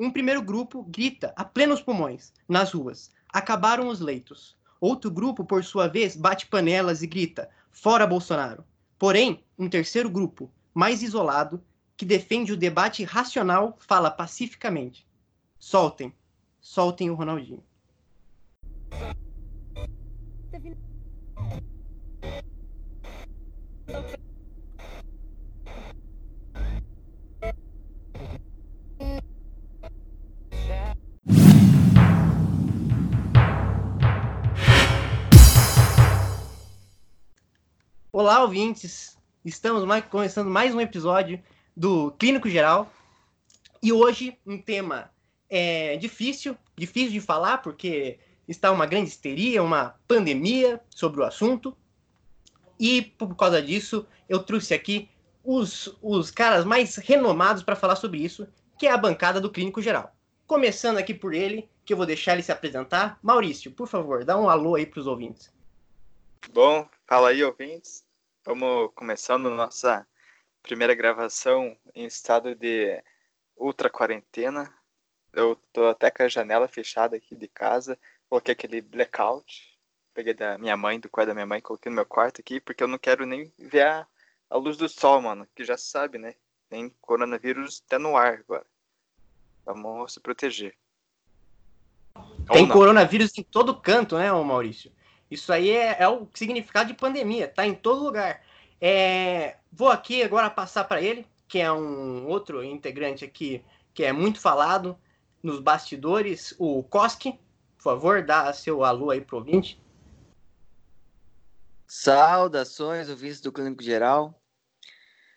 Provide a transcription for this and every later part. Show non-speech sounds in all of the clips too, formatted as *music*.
Um primeiro grupo grita a plenos pulmões, nas ruas: acabaram os leitos. Outro grupo, por sua vez, bate panelas e grita: fora Bolsonaro. Porém, um terceiro grupo, mais isolado, que defende o debate racional, fala pacificamente: soltem, soltem o Ronaldinho. Olá, ouvintes! Estamos mais, começando mais um episódio do Clínico Geral. E hoje um tema é, difícil, difícil de falar, porque está uma grande histeria, uma pandemia sobre o assunto. E por causa disso, eu trouxe aqui os, os caras mais renomados para falar sobre isso, que é a bancada do Clínico Geral. Começando aqui por ele, que eu vou deixar ele se apresentar. Maurício, por favor, dá um alô aí para os ouvintes. Bom, fala aí, ouvintes. Vamos começando nossa primeira gravação em estado de ultra quarentena. Eu tô até com a janela fechada aqui de casa, coloquei aquele blackout, peguei da minha mãe, do quarto da minha mãe, coloquei no meu quarto aqui, porque eu não quero nem ver a, a luz do sol, mano, que já sabe, né? Tem coronavírus até no ar agora. Vamos se proteger. Tem coronavírus em todo canto, né, Maurício? Isso aí é, é, o significado de pandemia, tá em todo lugar. É, vou aqui agora passar para ele, que é um outro integrante aqui que é muito falado nos bastidores, o Koski. Por favor, dá seu alô aí pro ouvinte. Saudações, ouvintes do Clínico Geral.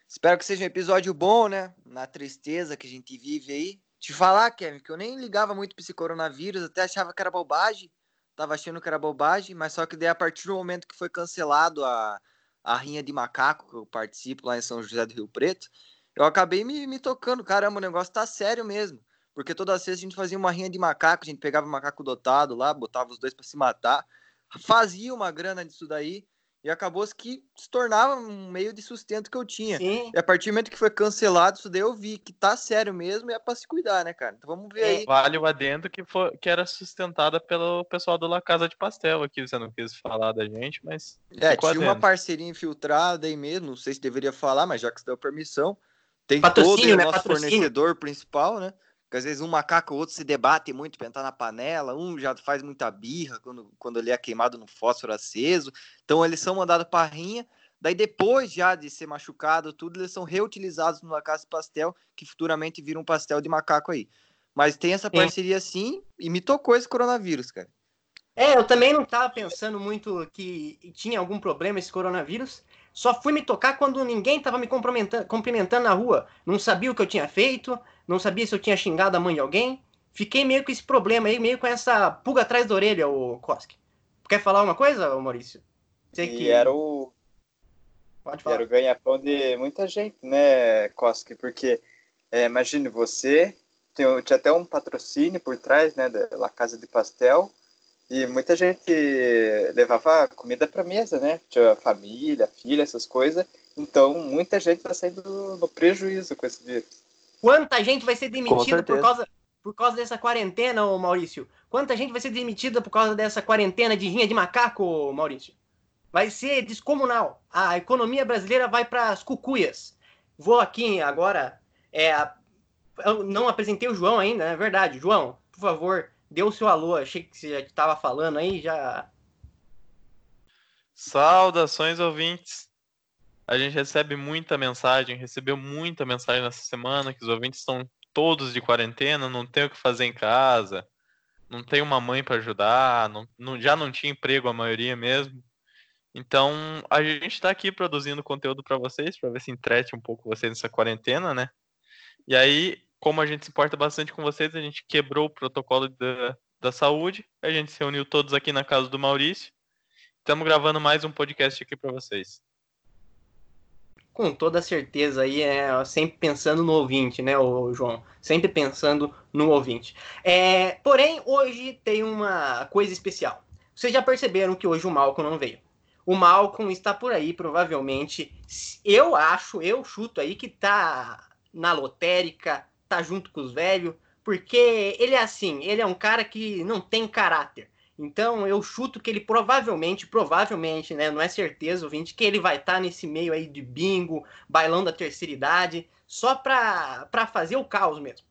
Espero que seja um episódio bom, né? Na tristeza que a gente vive aí. Te falar, Kevin, que eu nem ligava muito para esse coronavírus, até achava que era bobagem tava achando que era bobagem, mas só que daí a partir do momento que foi cancelado a, a rinha de macaco que eu participo lá em São José do Rio Preto, eu acabei me, me tocando, caramba, o negócio tá sério mesmo. Porque toda vez a gente fazia uma rinha de macaco, a gente pegava o macaco dotado lá, botava os dois para se matar, fazia uma grana disso daí, e acabou que se tornava um meio de sustento que eu tinha. Sim. E a partir do momento que foi cancelado, isso daí eu vi que tá sério mesmo e é pra se cuidar, né, cara? Então vamos ver é, aí. Vale o adendo que, foi, que era sustentada pelo pessoal do La Casa de Pastel aqui. Você não quis falar da gente, mas. É, tinha adendo. uma parceria infiltrada aí mesmo, não sei se deveria falar, mas já que você deu permissão. Tem Patrocínio, todo o né? nosso Patrocínio. fornecedor principal, né? Porque às vezes um macaco ou outro se debate muito para entrar na panela, um já faz muita birra quando, quando ele é queimado no fósforo aceso. Então eles são mandados para a rinha, daí depois já de ser machucado, tudo, eles são reutilizados no casa de pastel, que futuramente vira um pastel de macaco aí. Mas tem essa parceria sim, e me tocou esse coronavírus, cara. É, eu também não estava pensando muito que tinha algum problema esse coronavírus. Só fui me tocar quando ninguém estava me cumprimentando, cumprimentando na rua. Não sabia o que eu tinha feito, não sabia se eu tinha xingado a mãe de alguém. Fiquei meio com esse problema aí, meio com essa pulga atrás da orelha, o Koski. Quer falar uma coisa, Maurício? Sei que... era o. Pode falar. Era o ganha-pão de muita gente, né, Koski? Porque, é, imagine você, tem, tinha até um patrocínio por trás, né, da Casa de Pastel, e muita gente levava comida para mesa, né? Tinha família, filha, essas coisas. Então, muita gente está saindo no prejuízo com esse vírus. Quanta gente vai ser demitida por causa, por causa dessa quarentena, ô Maurício? Quanta gente vai ser demitida por causa dessa quarentena de rinha de macaco, Maurício? Vai ser descomunal. A economia brasileira vai para as cucuias. Vou aqui agora. É, eu não apresentei o João ainda, é verdade. João, por favor, dê o seu alô. Achei que você já estava falando aí, já. Saudações, ouvintes. A gente recebe muita mensagem, recebeu muita mensagem nessa semana que os ouvintes estão todos de quarentena, não tem o que fazer em casa, não tem uma mãe para ajudar, não, não, já não tinha emprego a maioria mesmo. Então a gente está aqui produzindo conteúdo para vocês, para ver se entrete um pouco vocês nessa quarentena, né? E aí, como a gente se importa bastante com vocês, a gente quebrou o protocolo da, da saúde, a gente se reuniu todos aqui na casa do Maurício. Estamos gravando mais um podcast aqui para vocês com toda certeza aí é sempre pensando no ouvinte, né, o João? Sempre pensando no ouvinte. É, porém, hoje tem uma coisa especial. Vocês já perceberam que hoje o Malcolm não veio. O Malcolm está por aí, provavelmente. Eu acho, eu chuto aí que tá na lotérica, tá junto com os velhos, porque ele é assim, ele é um cara que não tem caráter. Então eu chuto que ele provavelmente, provavelmente, né, não é certeza, ouvinte, que ele vai estar tá nesse meio aí de bingo, bailão da terceira idade, só para fazer o caos mesmo.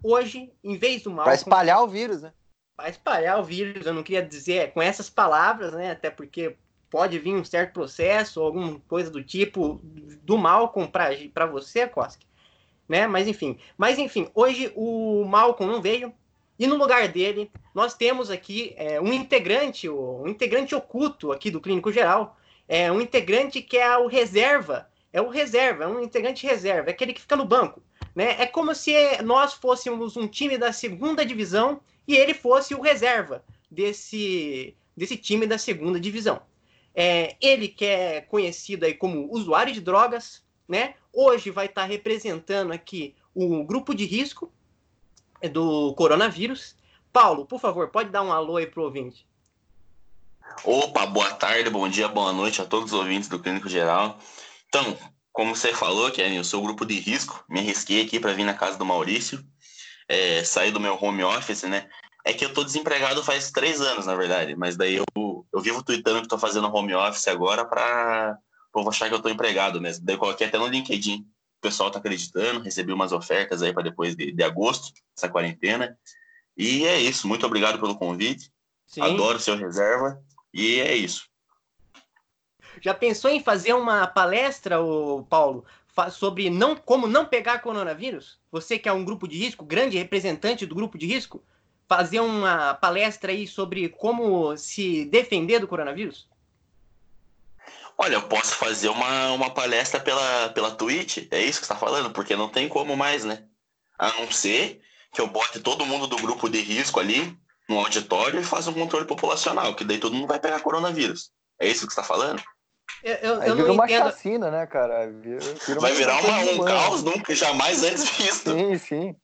Hoje, em vez do mal. Para espalhar o vírus, né? Para espalhar o vírus, eu não queria dizer com essas palavras, né? Até porque pode vir um certo processo ou alguma coisa do tipo do Malcolm para você, Koski. Né? Mas enfim, mas enfim, hoje o Malcolm não veio e no lugar dele nós temos aqui é, um integrante, um integrante oculto aqui do Clínico Geral, é um integrante que é o reserva, é o reserva, é um integrante reserva, é aquele que fica no banco. Né? É como se nós fôssemos um time da segunda divisão e ele fosse o reserva desse, desse time da segunda divisão. É, ele que é conhecido aí como usuário de drogas, né? Hoje vai estar representando aqui o grupo de risco do coronavírus. Paulo, por favor, pode dar um alô aí pro ouvinte. Opa, boa tarde, bom dia, boa noite a todos os ouvintes do Clínico Geral. Então, como você falou, Kevin, eu sou o grupo de risco, me arrisquei aqui para vir na casa do Maurício, é, sair do meu home office, né? É que eu tô desempregado faz três anos, na verdade, mas daí eu, eu vivo tweetando que tô fazendo home office agora para povo achar que eu tô empregado mesmo. Daí eu coloquei até no LinkedIn. O pessoal tá acreditando, recebi umas ofertas aí para depois de, de agosto, essa quarentena. E é isso, muito obrigado pelo convite. Sim. Adoro seu reserva. E é isso. Já pensou em fazer uma palestra, o Paulo, sobre não como não pegar coronavírus? Você que é um grupo de risco, grande representante do grupo de risco, fazer uma palestra aí sobre como se defender do coronavírus? Olha, eu posso fazer uma, uma palestra pela, pela Twitch, é isso que você está falando? Porque não tem como mais, né? A não ser que eu bote todo mundo do grupo de risco ali no auditório e faça um controle populacional, que daí todo mundo vai pegar coronavírus. É isso que você está falando? Eu, eu, eu vira uma entendo... chacina, né, cara? Vira, vira Vai virar uma, um caos nunca, jamais antes visto. Sim, sim.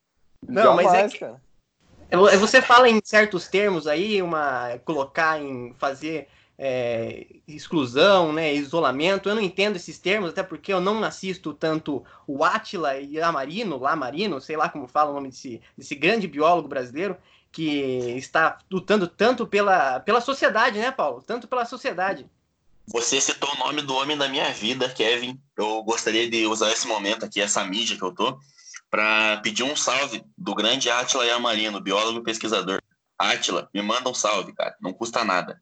Não, jamais, mas é que... Cara. É, você fala em certos termos aí, uma colocar em fazer é, exclusão, né, isolamento. Eu não entendo esses termos, até porque eu não assisto tanto o Átila e Amarino, Lamarino, sei lá como fala o nome desse, desse grande biólogo brasileiro, que está lutando tanto pela, pela sociedade, né, Paulo? Tanto pela sociedade. Você citou o nome do homem da minha vida, Kevin. Eu gostaria de usar esse momento aqui, essa mídia que eu tô, para pedir um salve do grande Átila Yamarino, biólogo e pesquisador. Átila, me manda um salve, cara. Não custa nada.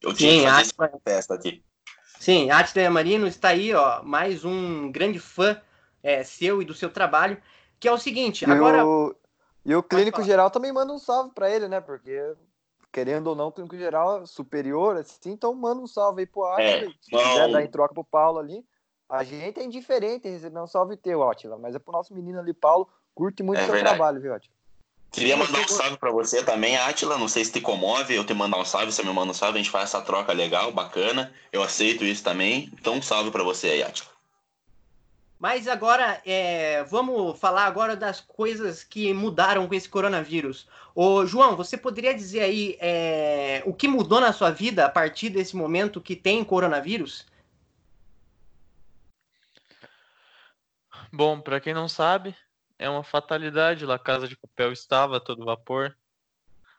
Eu tinha Sim, que fazer Átila... festa aqui. Sim, Átila Yamarino está aí, ó, mais um grande fã é, seu e do seu trabalho, que é o seguinte, agora... E o, e o clínico geral também manda um salve para ele, né? Porque querendo ou não, o clínico geral é superior, assim, então manda um salve aí pro Atila. É, se quiser dar em troca pro Paulo ali. A gente é indiferente em receber um salve teu, Atila, mas é pro nosso menino ali, Paulo, curte muito o é seu verdade. trabalho, viu, Atila? Queria mandar um salve para você também, Atila. Não sei se te comove eu te mandar um salve, você me manda um salve, a gente faz essa troca legal, bacana. Eu aceito isso também. Então, um salve para você aí, Atila. Mas agora, é, vamos falar agora das coisas que mudaram com esse coronavírus. Ô, João, você poderia dizer aí é, o que mudou na sua vida a partir desse momento que tem coronavírus? Bom, para quem não sabe, é uma fatalidade. La Casa de Papel estava a todo vapor.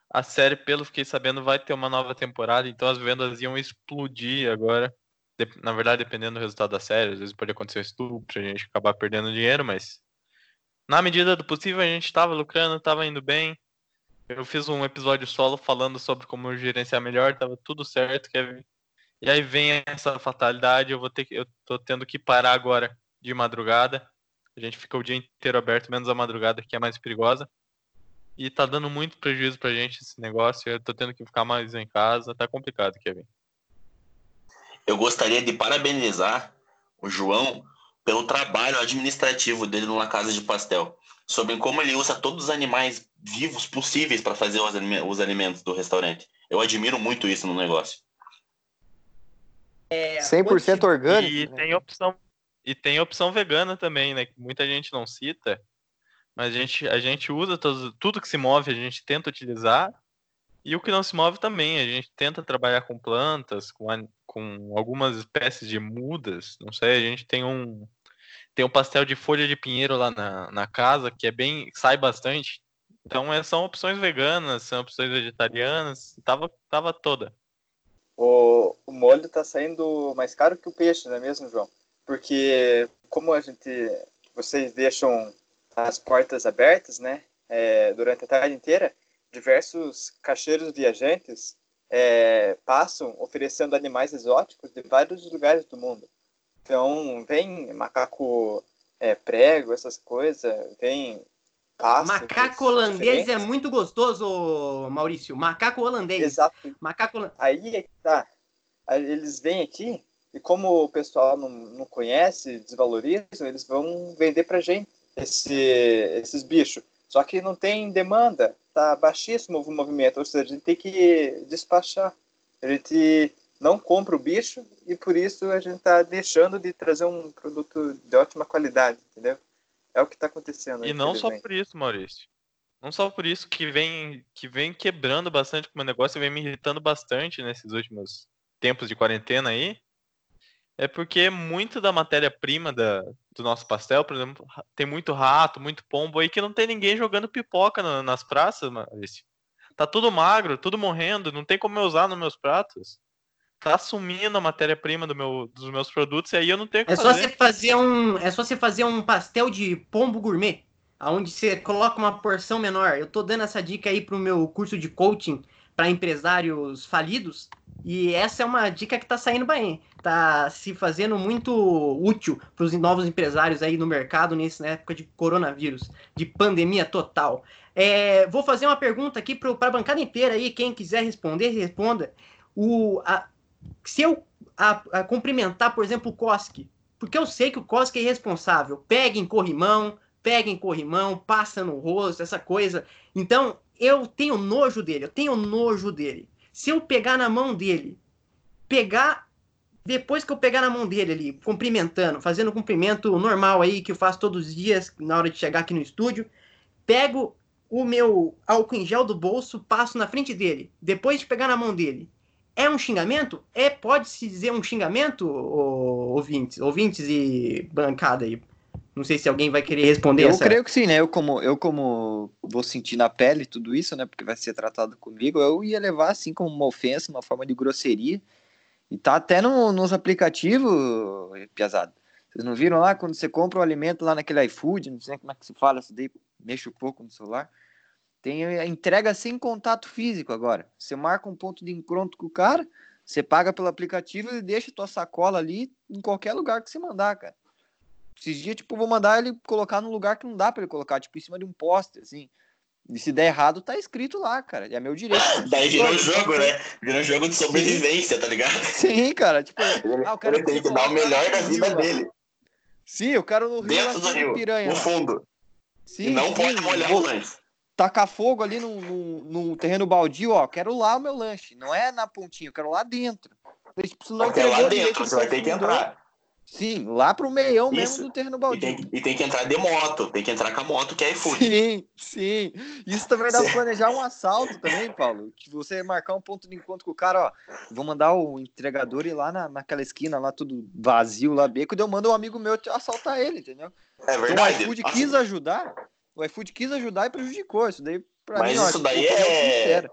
A série, pelo que fiquei sabendo, vai ter uma nova temporada, então as vendas iam explodir agora na verdade, dependendo do resultado da série, às vezes pode acontecer um estupro, a gente acabar perdendo dinheiro, mas na medida do possível a gente estava lucrando, estava indo bem. Eu fiz um episódio solo falando sobre como gerenciar melhor, estava tudo certo, Kevin. E aí vem essa fatalidade, eu vou ter eu tô tendo que parar agora de madrugada. A gente fica o dia inteiro aberto, menos a madrugada, que é mais perigosa. E tá dando muito prejuízo pra gente esse negócio. Eu tô tendo que ficar mais em casa, tá complicado, Kevin eu gostaria de parabenizar o João pelo trabalho administrativo dele numa casa de pastel, sobre como ele usa todos os animais vivos possíveis para fazer os alimentos do restaurante. Eu admiro muito isso no negócio. É, 100% orgânico. E né? tem opção e tem opção vegana também, né? Que muita gente não cita, mas a gente, a gente usa todo, tudo que se move, a gente tenta utilizar e o que não se move também, a gente tenta trabalhar com plantas, com, com algumas espécies de mudas, não sei, a gente tem um Tem um pastel de folha de pinheiro lá na, na casa, que é bem. sai bastante. Então é, são opções veganas, são opções vegetarianas, tava, tava toda. O, o molho tá saindo mais caro que o peixe, não é mesmo, João? Porque como a gente. Vocês deixam as portas abertas, né? É, durante a tarde inteira, diversos cacheiros viajantes é, passam oferecendo animais exóticos de vários lugares do mundo. Então, vem macaco é, prego, essas coisas, vem pássaros. Macaco holandês é muito gostoso, Maurício. Macaco holandês. Exato. Macaco. Aí é que tá. Eles vêm aqui e como o pessoal não, não conhece, desvalorizam, eles vão vender pra gente esse, esses bichos. Só que não tem demanda, tá baixíssimo o movimento, ou seja, a gente tem que despachar. A gente não compra o bicho e por isso a gente tá deixando de trazer um produto de ótima qualidade, entendeu? É o que tá acontecendo. E não só por isso, Maurício. Não só por isso que vem, que vem quebrando bastante com o meu negócio e vem me irritando bastante nesses últimos tempos de quarentena aí. É porque muito da matéria-prima do nosso pastel, por exemplo, tem muito rato, muito pombo aí que não tem ninguém jogando pipoca na- nas praças, Maurício. Tá tudo magro, tudo morrendo, não tem como eu usar nos meus pratos. Tá sumindo a matéria-prima do meu, dos meus produtos e aí eu não tenho o que É só fazer. você fazer um, é só você fazer um pastel de pombo gourmet, aonde você coloca uma porção menor. Eu tô dando essa dica aí pro meu curso de coaching para empresários falidos, e essa é uma dica que tá saindo bem, tá se fazendo muito útil para os novos empresários aí no mercado nessa época de coronavírus, de pandemia total. É, vou fazer uma pergunta aqui para a bancada inteira aí, quem quiser responder, responda. O, a- se eu a, a cumprimentar, por exemplo, o Koski, porque eu sei que o Koski é irresponsável. Pega em corrimão, pega em corrimão, passa no rosto, essa coisa. Então, eu tenho nojo dele, eu tenho nojo dele. Se eu pegar na mão dele, pegar. Depois que eu pegar na mão dele ali, cumprimentando, fazendo o cumprimento normal aí, que eu faço todos os dias na hora de chegar aqui no estúdio, pego o meu álcool em gel do bolso, passo na frente dele. Depois de pegar na mão dele, é um xingamento? É, pode-se dizer um xingamento, ouvintes, ouvintes e bancada aí. Não sei se alguém vai querer responder Eu essa. creio que sim, né? Eu como, eu como vou sentir na pele tudo isso, né? Porque vai ser tratado comigo, eu ia levar assim como uma ofensa, uma forma de grosseria. E tá até no- nos aplicativos, piazada. Vocês não viram lá quando você compra o alimento lá naquele iFood, não sei como é que se fala isso daí, mexe um pouco no celular. Tem a entrega sem contato físico agora. Você marca um ponto de encontro com o cara, você paga pelo aplicativo e deixa tua sacola ali em qualquer lugar que você mandar, cara. Esses dias, tipo, vou mandar ele colocar num lugar que não dá pra ele colocar, tipo, em cima de um poste, assim. E se der errado, tá escrito lá, cara. E é meu direito. *laughs* Daí virou um jogo, né? Virou um jogo de sobrevivência, tá ligado? Sim, cara. Tipo, ah, Ele tem você que dar o melhor da vida rio lá. dele. Sim, eu quero no rio Dentro do rio, piranha. no lá. fundo. Sim, e não sim, pode molhar o lanche. tacar fogo ali no, no, no terreno baldio, ó. Quero lá o meu lanche. Não é na pontinha, eu quero lá dentro. Tipo, Porque é lá direito dentro, você vai ter que entrar. Sim, lá pro meião mesmo Isso. do terreno E baldio. tem, e tem que entrar de moto. Tem que entrar com a moto, que é iFood. Sim, sim. Isso também dá pra planejar um assalto também, Paulo. Que você marcar um ponto de encontro com o cara, ó. Vou mandar o entregador ir lá na, naquela esquina, lá tudo vazio, lá beco, e eu mando um amigo meu assaltar ele, entendeu? É Então o verdade. iFood quis ajudar, o iFood quis ajudar e prejudicou. Isso daí, pra Mas mim, ó, isso daí opinião é- sincera.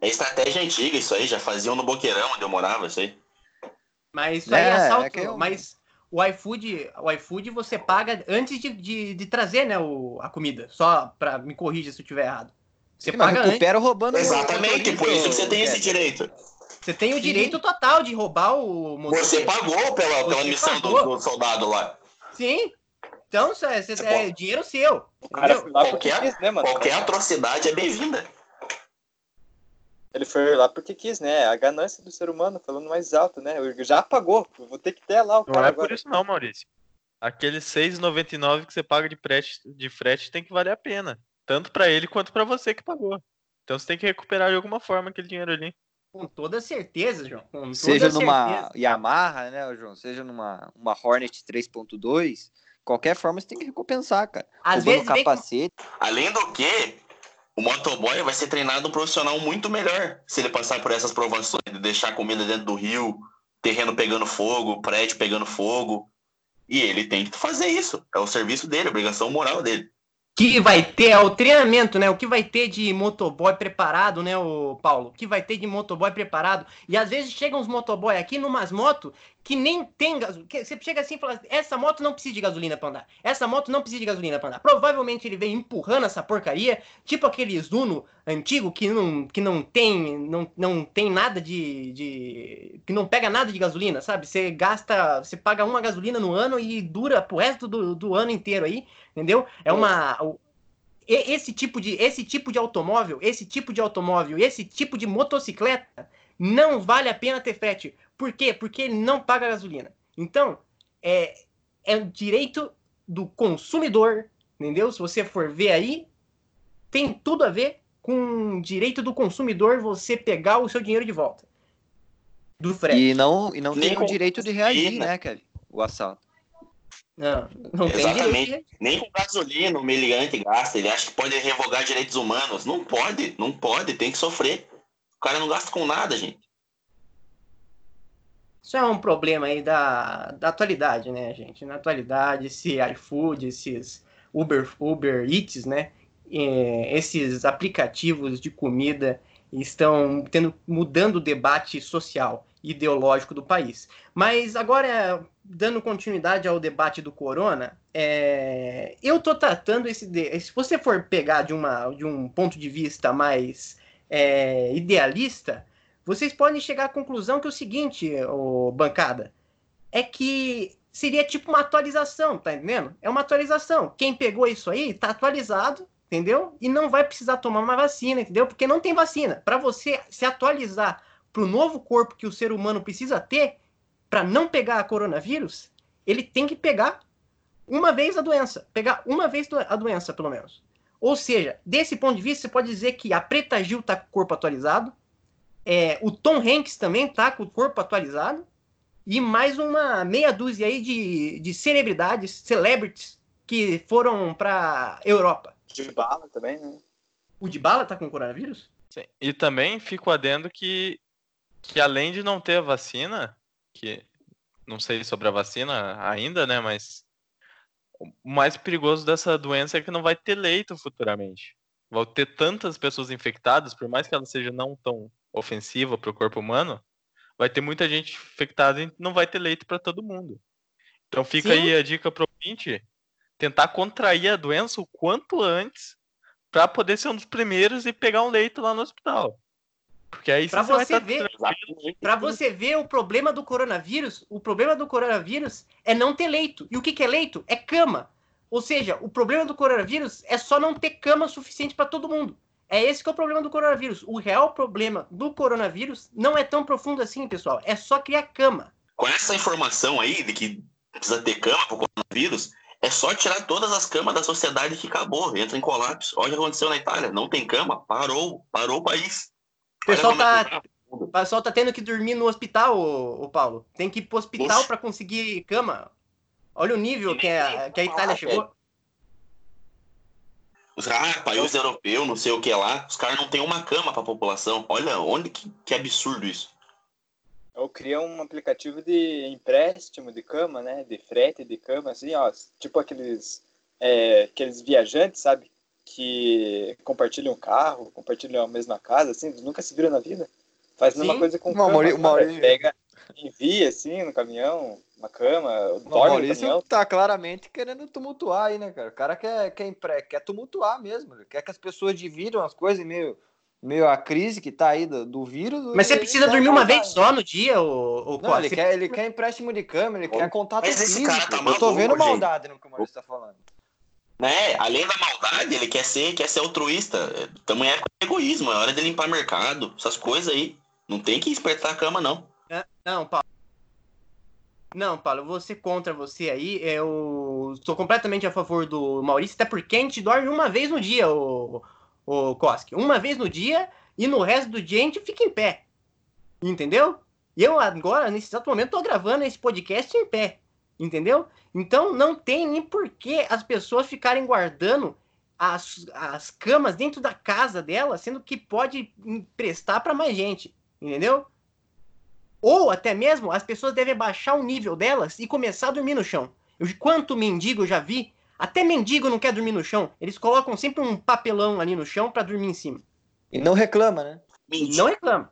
É estratégia antiga isso aí. Já faziam no Boqueirão, onde eu morava, isso aí. Mas isso aí é É, assalto. é que eu- Mas o iFood, o iFood você paga antes de, de, de trazer né, o, a comida. Só pra me corrigir se eu estiver errado. Você Sim, paga antes. recupera roubando o Exatamente, por isso que você tem esse direito. Você tem o Sim. direito total de roubar o Você motorista. pagou pela, pela Você missão do, pagou. do soldado lá. Sim. Então, isso é, isso Você é pode- dinheiro seu. O cara Qualquer- quis, né? Qualquer atrocidade é bem-vinda. Ele foi lá porque quis, né? A ganância do ser humano falando mais alto, né? Eu já pagou. Vou ter que ter lá o Não cara é por agora. isso não, Maurício. Aquele 6,99 que você paga de frete, de frete tem que valer a pena. Tanto pra ele quanto pra você que pagou. Então você tem que recuperar de alguma forma aquele dinheiro ali. Com toda certeza, João. Com toda Seja numa certeza. Yamaha, né, João? Seja numa uma Hornet 3.2, qualquer forma você tem que recompensar, cara. Às Roubando vezes vem capacete. Além do que, o motoboy vai ser treinado um profissional muito melhor se ele passar por essas provações de deixar comida dentro do rio, terreno pegando fogo, prédio pegando fogo. E ele tem que fazer isso. É o serviço dele, a obrigação moral dele que vai ter é o treinamento, né? O que vai ter de motoboy preparado, né, o Paulo? O que vai ter de motoboy preparado? E às vezes chegam uns motoboy aqui numas motos que nem tem gasolina. Você chega assim e fala: essa moto não precisa de gasolina para andar. Essa moto não precisa de gasolina para andar. Provavelmente ele vem empurrando essa porcaria, tipo aqueles Uno antigo que não, que não tem não, não tem nada de, de que não pega nada de gasolina, sabe? Você gasta, você paga uma gasolina no ano e dura pro resto do, do ano inteiro aí entendeu? É uma esse tipo de esse tipo de automóvel, esse tipo de automóvel, esse tipo de motocicleta não vale a pena ter frete. Por quê? Porque ele não paga gasolina. Então, é é direito do consumidor, entendeu? Se você for ver aí, tem tudo a ver com o direito do consumidor você pegar o seu dinheiro de volta. Do frete. E não, e não tem o direito de reagir, né, Kevin? O assalto. Não, não Exatamente. Tem Nem com gasolina o meliante gasta. Ele acha que pode revogar direitos humanos. Não pode, não pode, tem que sofrer. O cara não gasta com nada, gente. Isso é um problema aí da, da atualidade, né, gente? Na atualidade, esse iFood, esses Uber, Uber Eats, né? É, esses aplicativos de comida estão tendo mudando o debate social ideológico do país. Mas agora, dando continuidade ao debate do corona, é... eu estou tratando esse. De... Se você for pegar de, uma, de um ponto de vista mais é, idealista, vocês podem chegar à conclusão que é o seguinte, ô, bancada, é que seria tipo uma atualização, tá entendendo? É uma atualização. Quem pegou isso aí tá atualizado, entendeu? E não vai precisar tomar uma vacina, entendeu? Porque não tem vacina. Para você se atualizar para o novo corpo que o ser humano precisa ter para não pegar a coronavírus, ele tem que pegar uma vez a doença, pegar uma vez a doença, pelo menos. Ou seja, desse ponto de vista, você pode dizer que a Preta Gil está com o corpo atualizado, é, o Tom Hanks também está com o corpo atualizado, e mais uma meia dúzia aí de, de celebridades, celebrities, que foram para Europa. De bala também, né? O de bala tá com coronavírus? Sim. E também fico adendo que que além de não ter a vacina, que não sei sobre a vacina ainda, né, mas o mais perigoso dessa doença é que não vai ter leito futuramente. Vão ter tantas pessoas infectadas, por mais que ela seja não tão ofensiva para o corpo humano, vai ter muita gente infectada e não vai ter leito para todo mundo. Então fica Sim. aí a dica pro ouvinte, tentar contrair a doença o quanto antes para poder ser um dos primeiros e pegar um leito lá no hospital. Porque aí pra você, você ver, para você ver o problema do coronavírus, o problema do coronavírus é não ter leito. E o que, que é leito? É cama. Ou seja, o problema do coronavírus é só não ter cama suficiente para todo mundo. É esse que é o problema do coronavírus. O real problema do coronavírus não é tão profundo assim, pessoal. É só criar cama. Com essa informação aí de que precisa ter cama para o coronavírus, é só tirar todas as camas da sociedade que acabou, entra em colapso. Olha o que aconteceu na Itália. Não tem cama, parou, parou o país. O pessoal tá, o pessoal tá tendo que dormir no hospital, o, Paulo. Tem que ir pro hospital para conseguir cama. Olha o nível que a, que a Itália chegou. Os ah, país europeu, não sei o que lá, os caras não têm uma cama para a população. Olha onde que, que absurdo isso. Ou cria um aplicativo de empréstimo de cama, né? De frete de cama, assim, ó. Tipo aqueles, é, aqueles viajantes, sabe? que compartilham um carro, compartilham a mesma casa, assim, nunca se viram na vida. Faz a mesma coisa com uma cama, uma Maurício... pega, envia assim no caminhão, uma cama, dorme o Maurício no caminhão. tá claramente querendo tumultuar aí, né, cara? O cara quer, quer, quer, quer tumultuar mesmo, ele quer que as pessoas dividam as coisas meio meio a crise que tá aí do, do vírus. Mas você precisa dormir uma vez só no dia, o, o Não, ele quer, ele quer empréstimo de câmera, ele quer contato Mas físico. Tá Eu tô vendo maldade no que o Maurício tá falando. Né? Além da maldade, ele quer ser, quer ser altruísta. Também é egoísmo, é hora de limpar mercado, essas coisas aí. Não tem que espertar a cama, não. Não, Paulo. Não, Paulo, eu vou ser contra você aí. Eu sou completamente a favor do Maurício, até porque a gente dorme uma vez no dia, o, o Koski. Uma vez no dia e no resto do dia a gente fica em pé. Entendeu? E eu agora, nesse exato momento, tô gravando esse podcast em pé. Entendeu? Então não tem nem por que as pessoas ficarem guardando as, as camas dentro da casa dela, sendo que pode emprestar para mais gente. Entendeu? Ou até mesmo as pessoas devem baixar o nível delas e começar a dormir no chão. Eu, quanto mendigo eu já vi, até mendigo não quer dormir no chão. Eles colocam sempre um papelão ali no chão para dormir em cima. E não reclama, né? E não reclama.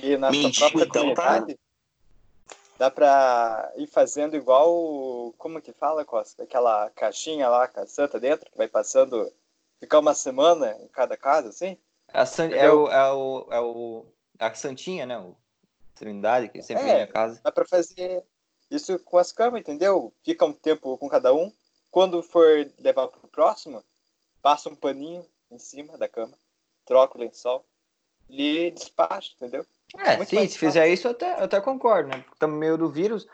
E na Mendigo, própria então, tá. dá pra ir fazendo igual, como que fala, Costa? Aquela caixinha lá com a santa dentro, que vai passando, ficar uma semana em cada casa, assim? A San... é, o, é, o, é o. A Santinha, né? O Trindade, que sempre É. vem na casa. Dá pra fazer isso com as camas, entendeu? Fica um tempo com cada um. Quando for levar pro próximo, passa um paninho em cima da cama, troca o lençol e despacha, entendeu? É, Muito sim, se fizer isso eu até, eu até concordo, né? Estamos no meio do vírus.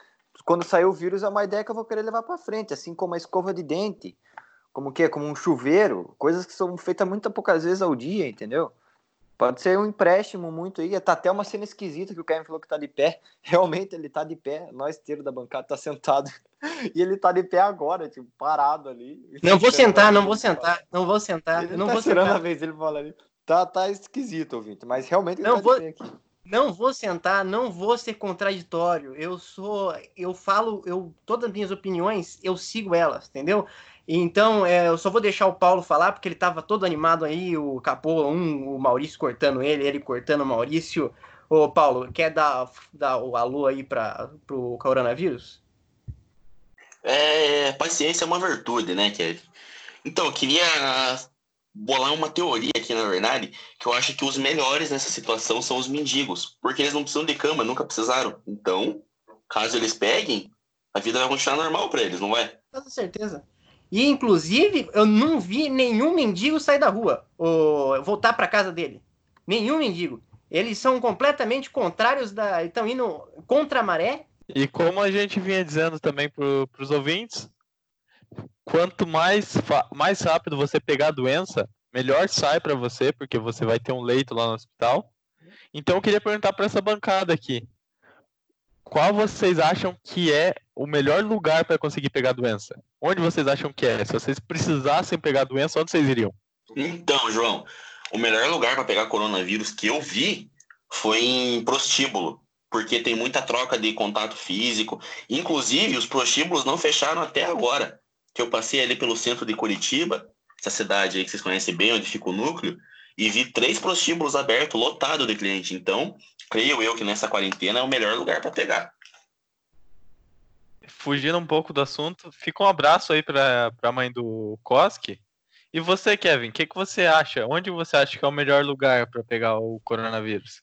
Quando sair o vírus é uma ideia que eu vou querer levar para frente, assim como a escova de dente, como o quê? Como um chuveiro, coisas que são feitas muito poucas vezes ao dia, entendeu? Pode ser um empréstimo muito aí, tá até uma cena esquisita que o Kevin falou que tá de pé. *laughs* Realmente ele tá de pé, nós inteiro da bancada tá sentado *laughs* e ele tá de pé agora, tipo, parado ali. Não vou sentar, a não vou falar. sentar, não vou sentar, Ele não tá vou esperando a sentar. vez ele fala ali. Tá, tá esquisito, ouvinte, mas realmente ele Não tá vou- de pé aqui. Não vou sentar, não vou ser contraditório. Eu sou, eu falo, eu todas as minhas opiniões, eu sigo elas, entendeu? Então, é, eu só vou deixar o Paulo falar porque ele tava todo animado aí, o Capô, um, o Maurício cortando ele, ele cortando o Maurício. Ô, Paulo, quer dar, dar o alô aí para pro coronavírus? É, paciência é uma virtude, né, Kevin? Então, eu queria bolar uma teoria aqui, na verdade, que eu acho que os melhores nessa situação são os mendigos, porque eles não precisam de cama, nunca precisaram. Então, caso eles peguem, a vida vai continuar normal para eles, não vai? Com certeza. E, inclusive, eu não vi nenhum mendigo sair da rua, ou voltar para casa dele. Nenhum mendigo. Eles são completamente contrários da. Estão indo contra a maré. E como a gente vinha dizendo também para os ouvintes, quanto mais, mais rápido você pegar a doença, melhor sai para você, porque você vai ter um leito lá no hospital. Então eu queria perguntar para essa bancada aqui, qual vocês acham que é o melhor lugar para conseguir pegar doença? Onde vocês acham que é? Se vocês precisassem pegar doença, onde vocês iriam? Então, João, o melhor lugar para pegar coronavírus que eu vi foi em prostíbulo, porque tem muita troca de contato físico. Inclusive, os prostíbulos não fecharam até agora. Que eu passei ali pelo centro de Curitiba, essa cidade aí que vocês conhecem bem, onde fica o núcleo, e vi três prostíbulos abertos, lotados de cliente. Então, creio eu que nessa quarentena é o melhor lugar para pegar. Fugindo um pouco do assunto, fica um abraço aí para a mãe do Koski. E você, Kevin, o que, que você acha? Onde você acha que é o melhor lugar para pegar o coronavírus?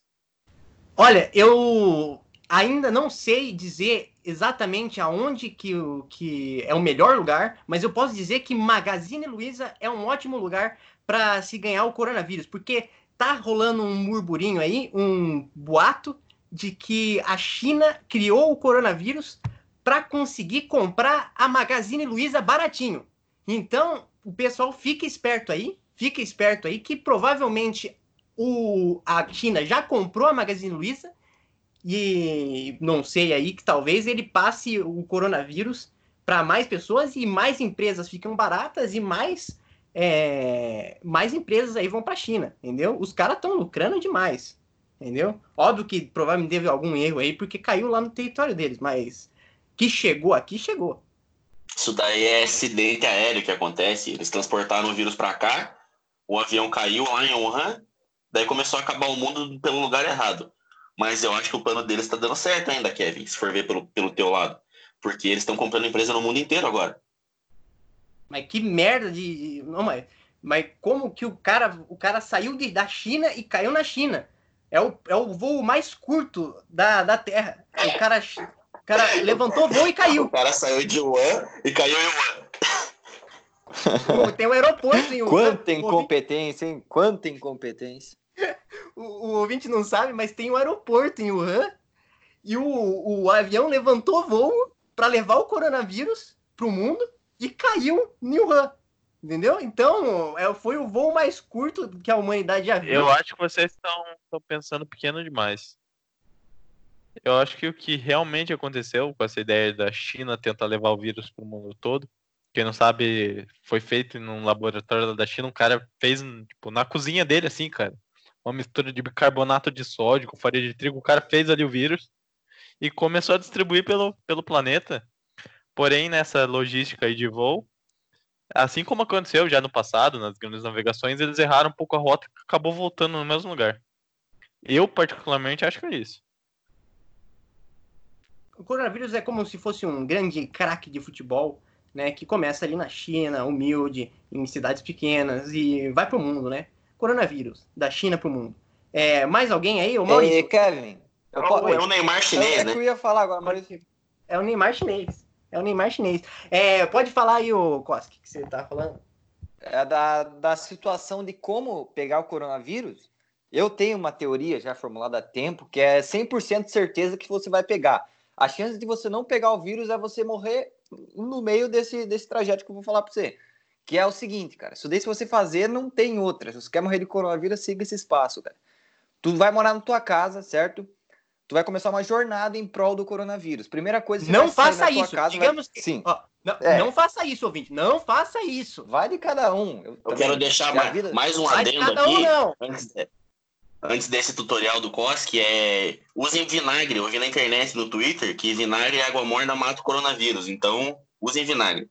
Olha, eu ainda não sei dizer exatamente aonde que, o- que é o melhor lugar, mas eu posso dizer que Magazine Luiza é um ótimo lugar para se ganhar o coronavírus, porque tá rolando um murmurinho aí, um boato de que a China criou o coronavírus para conseguir comprar a Magazine Luiza baratinho. Então, o pessoal fica esperto aí, fica esperto aí que provavelmente o, a China já comprou a Magazine Luiza e não sei aí que talvez ele passe o coronavírus para mais pessoas e mais empresas ficam baratas e mais é, mais empresas aí vão para a China, entendeu? Os caras estão lucrando demais, entendeu? Óbvio que provavelmente teve algum erro aí porque caiu lá no território deles, mas que chegou aqui chegou. Isso daí é acidente aéreo que acontece. Eles transportaram o vírus para cá, o avião caiu lá em Wuhan, daí começou a acabar o mundo pelo lugar errado. Mas eu acho que o plano deles está dando certo ainda, Kevin, se for ver pelo, pelo teu lado. Porque eles estão comprando empresa no mundo inteiro agora. Mas que merda de. Não, mas, mas como que o cara, o cara saiu de, da China e caiu na China? É o, é o voo mais curto da, da Terra. O cara, o cara levantou o voo e O caiu. cara saiu de Wuhan e caiu em Wuhan. Tem um aeroporto em Wuhan. Quanta O incompetência, hein? Quanta incompetência. O, o ouvinte não sabe, mas tem um aeroporto em Wuhan. E o, o avião levantou voo para levar o coronavírus pro mundo e caiu Wuhan. Entendeu? Então, é, foi o voo mais curto que a humanidade já viu. Eu acho que vocês estão estão pensando pequeno demais. Eu acho que o que realmente aconteceu com essa ideia da China tentar levar o vírus para o mundo todo, quem não sabe, foi feito num laboratório da China, um cara fez tipo, na cozinha dele, assim, cara, uma mistura de bicarbonato de sódio com farinha de trigo, o cara fez ali o vírus e começou a distribuir pelo, pelo planeta. Porém, nessa logística aí de voo, assim como aconteceu já no passado, nas grandes navegações, eles erraram um pouco a rota e acabou voltando no mesmo lugar. Eu, particularmente, acho que é isso. O coronavírus é como se fosse um grande craque de futebol, né? Que começa ali na China, humilde, em cidades pequenas e vai pro mundo, né? Coronavírus, da China pro mundo. É, mais alguém aí? O Maurício? Ei, Kevin. Eu, É o- é o Neymar chinês, é né? que eu ia falar agora, Maurício. É o Neymar chinês. É o Neymar chinês. É, pode falar aí, o Koski, que você tá falando? É da, da situação de como pegar o coronavírus. Eu tenho uma teoria já formulada há tempo que é 100% de certeza que você vai pegar. A chance de você não pegar o vírus é você morrer no meio desse, desse trajeto que eu vou falar para você. Que é o seguinte, cara. Isso daí, se você fazer, não tem outra. Se você quer morrer de coronavírus, siga esse espaço, cara. Tu vai morar na tua casa, certo? Tu vai começar uma jornada em prol do coronavírus. Primeira coisa, você Não vai sair faça da tua isso. Casa, Digamos vai... que- Sim, Ó, não, É. não faça isso, ouvinte. Não faça isso. vai de cada um. Eu também- quero deixar mais, vida- mais um Vai de adendo cada um, aqui. não. antes, antes desse tutorial do COS, que é usem vinagre. Eu vi na internet, no Twitter, que vinagre e água morna mata o coronavírus. Então, usem vinagre.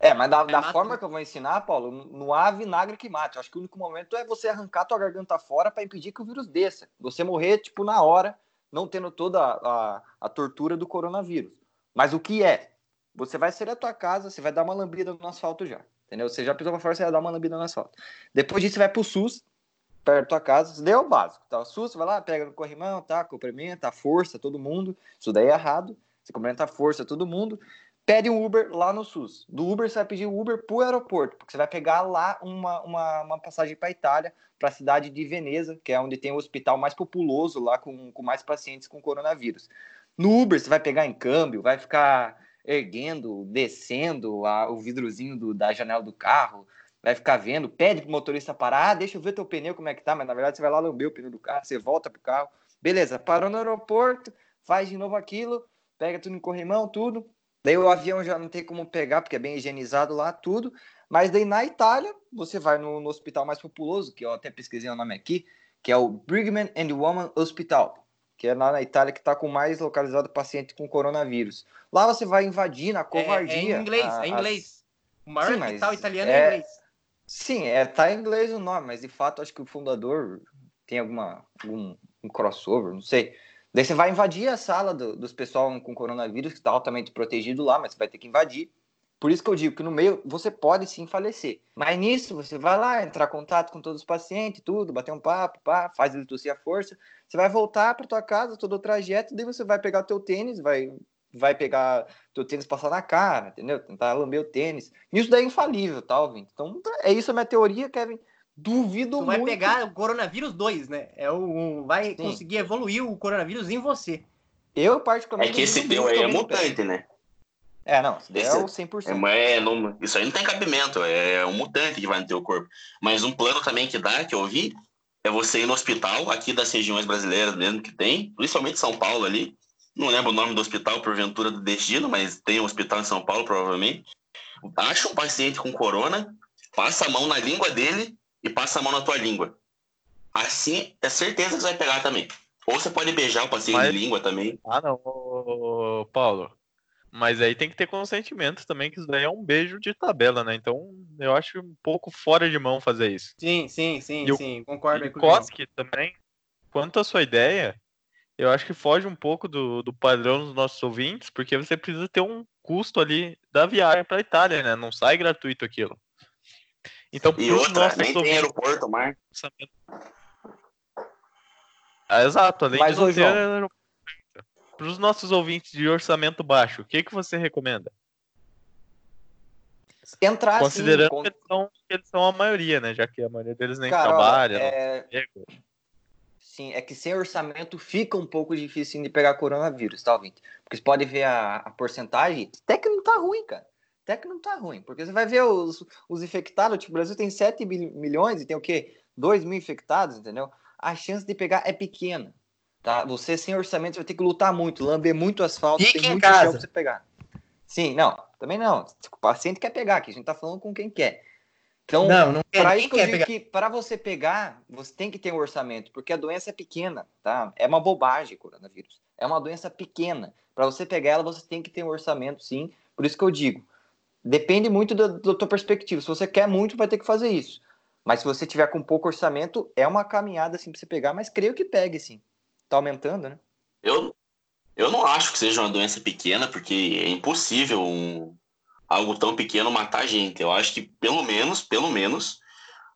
É, mas da, da mata- forma que eu vou ensinar, Paulo, não há vinagre que mate. Eu acho que o único momento é você arrancar tua garganta fora para impedir que o vírus desça. Você morrer, tipo, na hora, não tendo toda a, a, a tortura do coronavírus. Mas o que é? Você vai sair da tua casa, você vai dar uma lambida no asfalto já. Entendeu? Você já pisou pra fora, você vai dar uma lambida no asfalto. Depois disso, você vai pro SUS, perto da tua casa. Isso daí é o básico. Tá? O SUS, vai lá, pega no corrimão, tá? Cumprimenta, força todo mundo. Isso daí é errado. Você cumprimenta a força todo mundo pede um Uber lá no SUS. Do Uber você vai pedir o Uber pro aeroporto, porque você vai pegar lá uma, uma, uma passagem para Itália, para a cidade de Veneza, que é onde tem o hospital mais populoso lá com, com mais pacientes com coronavírus. No Uber você vai pegar em câmbio, vai ficar erguendo, descendo a, o vidrozinho do, da janela do carro, vai ficar vendo, pede pro motorista parar, ah, deixa eu ver teu pneu como é que tá, mas na verdade você vai lá lamber o pneu do carro, você volta pro carro, beleza, parou no aeroporto, faz de novo aquilo, pega tudo no corrimão, tudo, Daí o avião já não tem como pegar, porque é bem higienizado lá, tudo. Mas daí na Itália, você vai no, no hospital mais populoso, que eu até pesquisei o nome aqui, que é o Brigham and Women Hospital, que é lá na Itália que está com mais localizado paciente com coronavírus. Lá você vai invadir na É, covardia. é em inglês, a- é em inglês. O maior Sim, hospital italiano é, é- em inglês. Sim, é, tá em inglês o nome, mas de fato acho que o fundador tem alguma, algum um crossover, não sei. Daí você vai invadir a sala do- dos pessoal com coronavírus, que está altamente protegido lá, mas você vai ter que invadir. Por isso que eu digo que no meio você pode sim falecer. Mas nisso você vai lá, entrar em contato com todos os pacientes, tudo, bater um papo, pá, faz ele tossir a força. Você vai voltar para tua casa, todo o trajeto, daí você vai pegar o teu tênis, vai, vai pegar teu tênis passar na cara, entendeu? Tentar lamber o tênis. Isso daí é infalível, tá, ouvinte? Então é isso a minha teoria, Kevin. Duvido Tu vai muito. pegar o coronavírus 2, né? É o, o- vai Sim. conseguir evoluir o coronavírus em você. Eu, É particularmente. que esse teu aí é mutante, né? É, não, é Esse- o 100%. É, é, não- isso aí não tem cabimento, é um mutante que vai no teu corpo. Mas um plano também que dá, que eu vi, é você ir no hospital, aqui das regiões brasileiras mesmo que tem, principalmente São Paulo ali. Não lembro o nome do hospital, porventura do destino, mas tem um hospital em São Paulo, provavelmente. Acha um paciente com corona, passa a mão na língua dele e passa a mão na tua língua. Assim, é certeza que você vai pegar também. Ou você pode beijar o paciente Mas- de língua também. Ah, não, ô, Paulo. Mas aí tem que ter consentimento também, que isso daí é um beijo de tabela, né? Então eu acho um pouco fora de mão fazer isso. Sim, sim, sim, E o- sim. Concordo E com o. Koski também, quanto à sua ideia, eu acho que foge um pouco do, do padrão dos nossos ouvintes, porque você precisa ter um custo ali da viagem para a Itália, né? Não sai gratuito aquilo. Então, E outra, nossos nem tem ouvintes, aeroporto, mar. Ah, exato, além Mas, de não ter aeroporto. Para os nossos ouvintes de orçamento baixo, o que, que você recomenda? Entrar Considerando com- que, eles são, que eles são a maioria, né? Já que a maioria deles nem Cara, trabalha, não é, tem emprego. Sim, é que sem orçamento fica um pouco difícil de pegar coronavírus, tá, ouvinte? Porque você pode ver a, a porcentagem, até que não tá ruim, cara. Até que não tá ruim. Porque você vai ver os, os infectados, tipo, o Brasil tem 7 bil- milhões e tem o quê? 2 mil infectados, entendeu? A chance de pegar é pequena, tá? Você sem orçamento vai ter que lutar muito, lamber muito asfalto, Fique tem em muito casa. pra você pegar. Sim, não, também não. O paciente quer pegar, aqui a gente tá falando com quem quer. Então, Não, não quer. para isso que eu digo pegar? que para você pegar, você tem que ter um orçamento, porque a doença é pequena, tá? É uma bobagem coronavírus. É uma doença pequena. Para você pegar ela, você tem que ter um orçamento, sim, Por isso que eu digo, depende muito da, da tua perspectiva. Se você quer muito, vai ter que fazer isso. Mas se você tiver com pouco orçamento, é uma caminhada assim para você pegar, mas creio que pegue, sim. Tá aumentando, né? Eu, eu não acho que seja uma doença pequena, porque é impossível um, algo tão pequeno matar gente. Eu acho que pelo menos, pelo menos,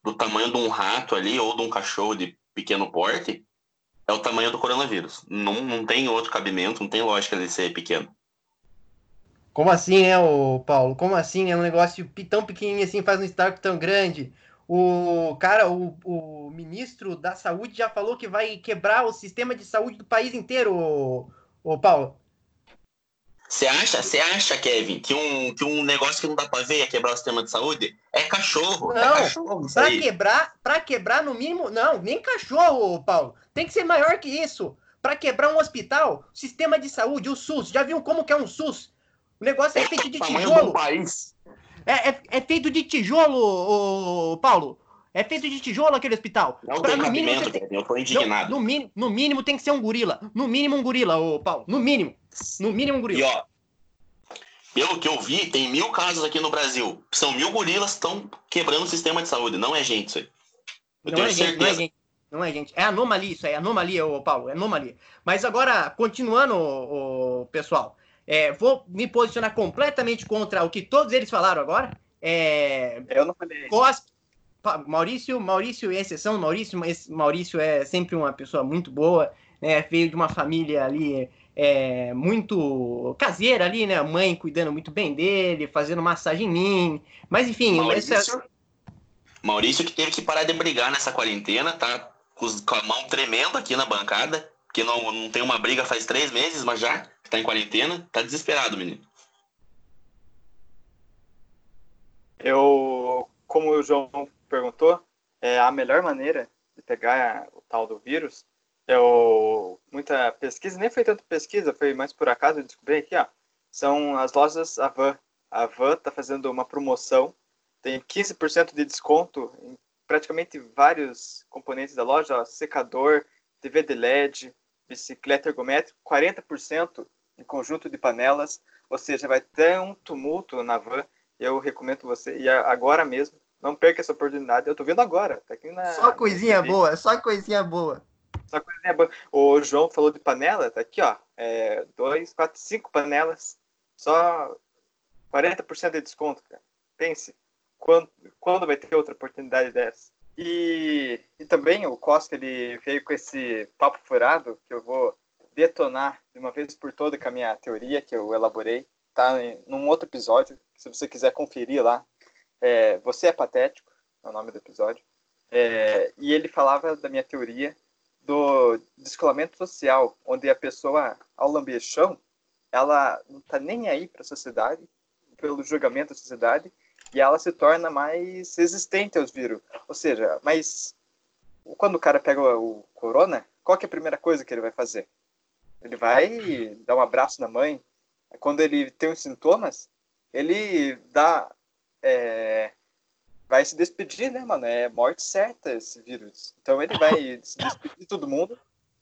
do tamanho de um rato ali ou de um cachorro de pequeno porte, é o tamanho do coronavírus. Não, não tem outro cabimento, não tem lógica de ser pequeno. Como assim, é, o Paulo? Como assim? É um negócio tão pequenininho assim, faz um estrago tão grande. O cara, o, o ministro da saúde já falou que vai quebrar o sistema de saúde do país inteiro, o, o Paulo. Você acha, você acha, Kevin, que um, que um negócio que não dá pra ver é quebrar o sistema de saúde? É cachorro. Não, é cachorro, pra quebrar, pra quebrar no mínimo. Não, nem cachorro, Paulo. Tem que ser maior que isso. Pra quebrar um hospital, sistema de saúde, o SUS. Já viu como que é um SUS? O negócio é, feito de *laughs* tijolo. país. É, é, é, feito de tijolo, Paulo. É feito de tijolo aquele hospital. Não pra, tem no mínimo, tem... eu tô indignado. No, no, no, mínimo tem que ser um gorila. No mínimo um gorila, ô Paulo. No mínimo. No mínimo um gorila. E ó, pelo que eu vi, tem mil casos aqui no Brasil. São mil gorilas que estão quebrando o sistema de saúde. Não é gente isso aí. Eu não tenho é certeza. Gente, não é gente. Não é, gente. É anomalia isso aí. É anomalia, ô Paulo. É anomalia. Mas agora, continuando, ô, ô pessoal. É, vou me posicionar completamente contra o que todos eles falaram agora. É, eu não falei. Cospe, Maurício, Maurício é exceção. Maurício, Maurício é sempre uma pessoa muito boa. Né, veio de uma família ali é, muito caseira ali, né? A mãe cuidando muito bem dele, fazendo massagem em mim. Mas enfim, Maurício, essa... Maurício que teve que parar de brigar nessa quarentena, tá com a mão tremendo aqui na bancada, que não, não tem uma briga faz três meses, mas já tá em quarentena, tá desesperado, menino. Eu, como o João perguntou, é a melhor maneira de pegar o tal do vírus. Eu, muita pesquisa, nem foi tanto pesquisa, foi mais por acaso, eu descobri aqui, ó. São as lojas Avan. A Avan tá fazendo uma promoção, tem 15% de desconto em praticamente vários componentes da loja, ó, secador, TV de LED, bicicleta ergométrica, 40% em conjunto de panelas, ou seja, vai ter um tumulto na van. Eu recomendo você, e agora mesmo, não perca essa oportunidade. Eu tô vendo agora, tá aqui na. Só coisinha boa, só coisinha boa. Só coisinha boa. O João falou de panela, tá aqui, ó. É, dois, quatro, cinco panelas, só 40% de desconto, cara. Pense, quando, quando vai ter outra oportunidade dessa? E, e também o Costa, ele veio com esse papo furado, que eu vou detonar de uma vez por toda com a minha teoria que eu elaborei. Tá em num outro episódio, se você quiser conferir lá. É, você é patético, é o nome do episódio. É, e ele falava da minha teoria do descolamento social, onde a pessoa, ao lamber chão, ela não está nem aí para a sociedade, pelo julgamento da sociedade, e ela se torna mais resistente aos vírus. Ou seja, mas quando o cara pega o corona, qual é a primeira coisa que ele vai fazer? Ele vai dar um abraço na mãe. Quando ele tem os sintomas, ele dá. É, vai se despedir, né, mano? É morte certa esse vírus. Então ele vai se despedir de todo mundo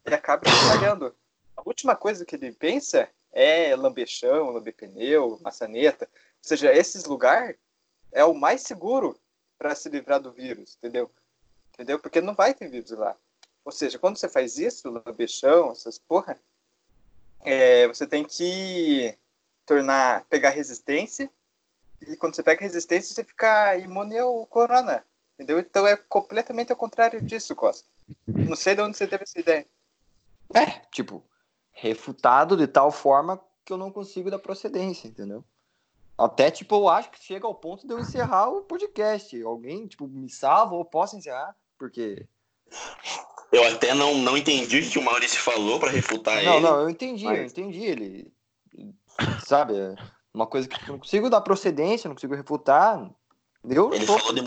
e acaba espalhando. A última coisa que ele pensa é lambechão, lamber pneu, maçaneta. Ou seja, esses lugares é o mais seguro para se livrar do vírus, entendeu? Entendeu? Porque não vai ter vírus lá. Ou seja, quando você faz isso, lambechão, essas porra, é, você tem que tornar, pegar resistência, e quando você pega resistência, você fica imune ao corona. Entendeu? Então é completamente ao contrário disso, Costa. Não sei de onde você teve essa ideia. É, tipo, refutado de tal forma que eu não consigo dar procedência, entendeu? Até, tipo, eu acho que chega ao ponto de eu encerrar o podcast. Alguém, tipo, me salva ou posso encerrar, porque eu até não, não entendi o que o Maurício falou para refutar não, ele. Não, não, eu entendi, mas... eu entendi ele. Sabe, é uma coisa que eu não consigo dar procedência, não consigo refutar. Eu ele falou de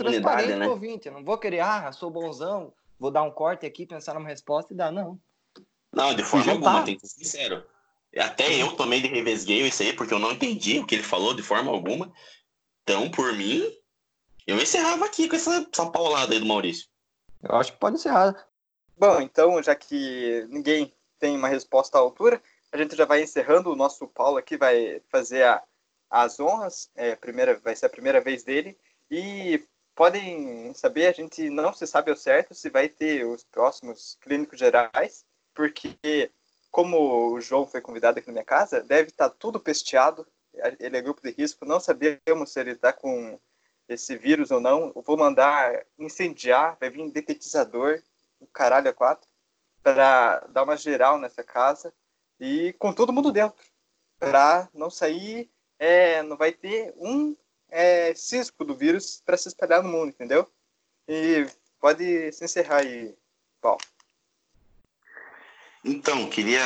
né? Ouvinte, eu não vou querer, ah, sou bonzão, vou dar um corte aqui, pensar numa resposta e dar, não. Não, de forma alguma, tem que ser sincero. Até eu também de revesguei isso aí, porque eu não entendi o que ele falou de forma alguma. Então, por mim, eu encerrava aqui com essa, essa paulada aí do Maurício. Eu acho que pode encerrar. Bom, então, já que ninguém tem uma resposta à altura, a gente já vai encerrando. O nosso Paulo aqui vai fazer a as honras, é, primeira, vai ser a primeira vez dele, e podem saber, a gente não se sabe ao certo se vai ter os próximos clínicos gerais, porque como o João foi convidado aqui na minha casa, deve estar tudo pesteado, ele é grupo de risco, não sabemos se ele está com esse vírus ou não, eu vou mandar incendiar, vai vir detetizador, o caralho a quatro, para dar uma geral nessa casa e com todo mundo dentro, para não sair, é, não vai ter um é, cisco do vírus para se espalhar no mundo, entendeu? E pode se encerrar aí, Paulo. Então, queria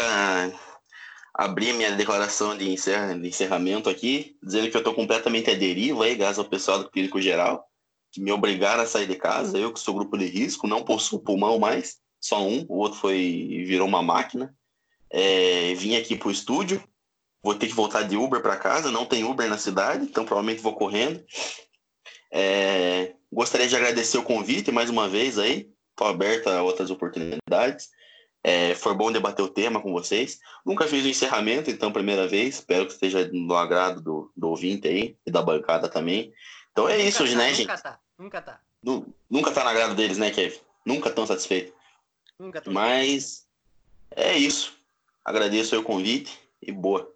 abrir minha declaração de, encerra, de encerramento aqui, dizendo que eu estou completamente à deriva aí, graças ao pessoal do clínico geral, que me obrigaram a sair de casa. Eu, que sou grupo de risco, não possuo pulmão mais, só um, o outro foi virou uma máquina. É, vim aqui para o estúdio, vou ter que voltar de Uber para casa, não tem Uber na cidade, então provavelmente vou correndo. É, gostaria de agradecer o convite mais uma vez aí, estou aberto a outras oportunidades. É, foi bom debater o tema com vocês. Nunca fiz o encerramento, então, primeira vez. Espero que esteja no agrado do, do ouvinte aí e da bancada também. Então é Nunca isso, tá, né, nunca gente? Tá, nunca tá. Nu- Nunca tá no agrado deles, né, Kevin? Nunca tão satisfeito. Nunca tá. Mas é isso. Agradeço o convite e boa.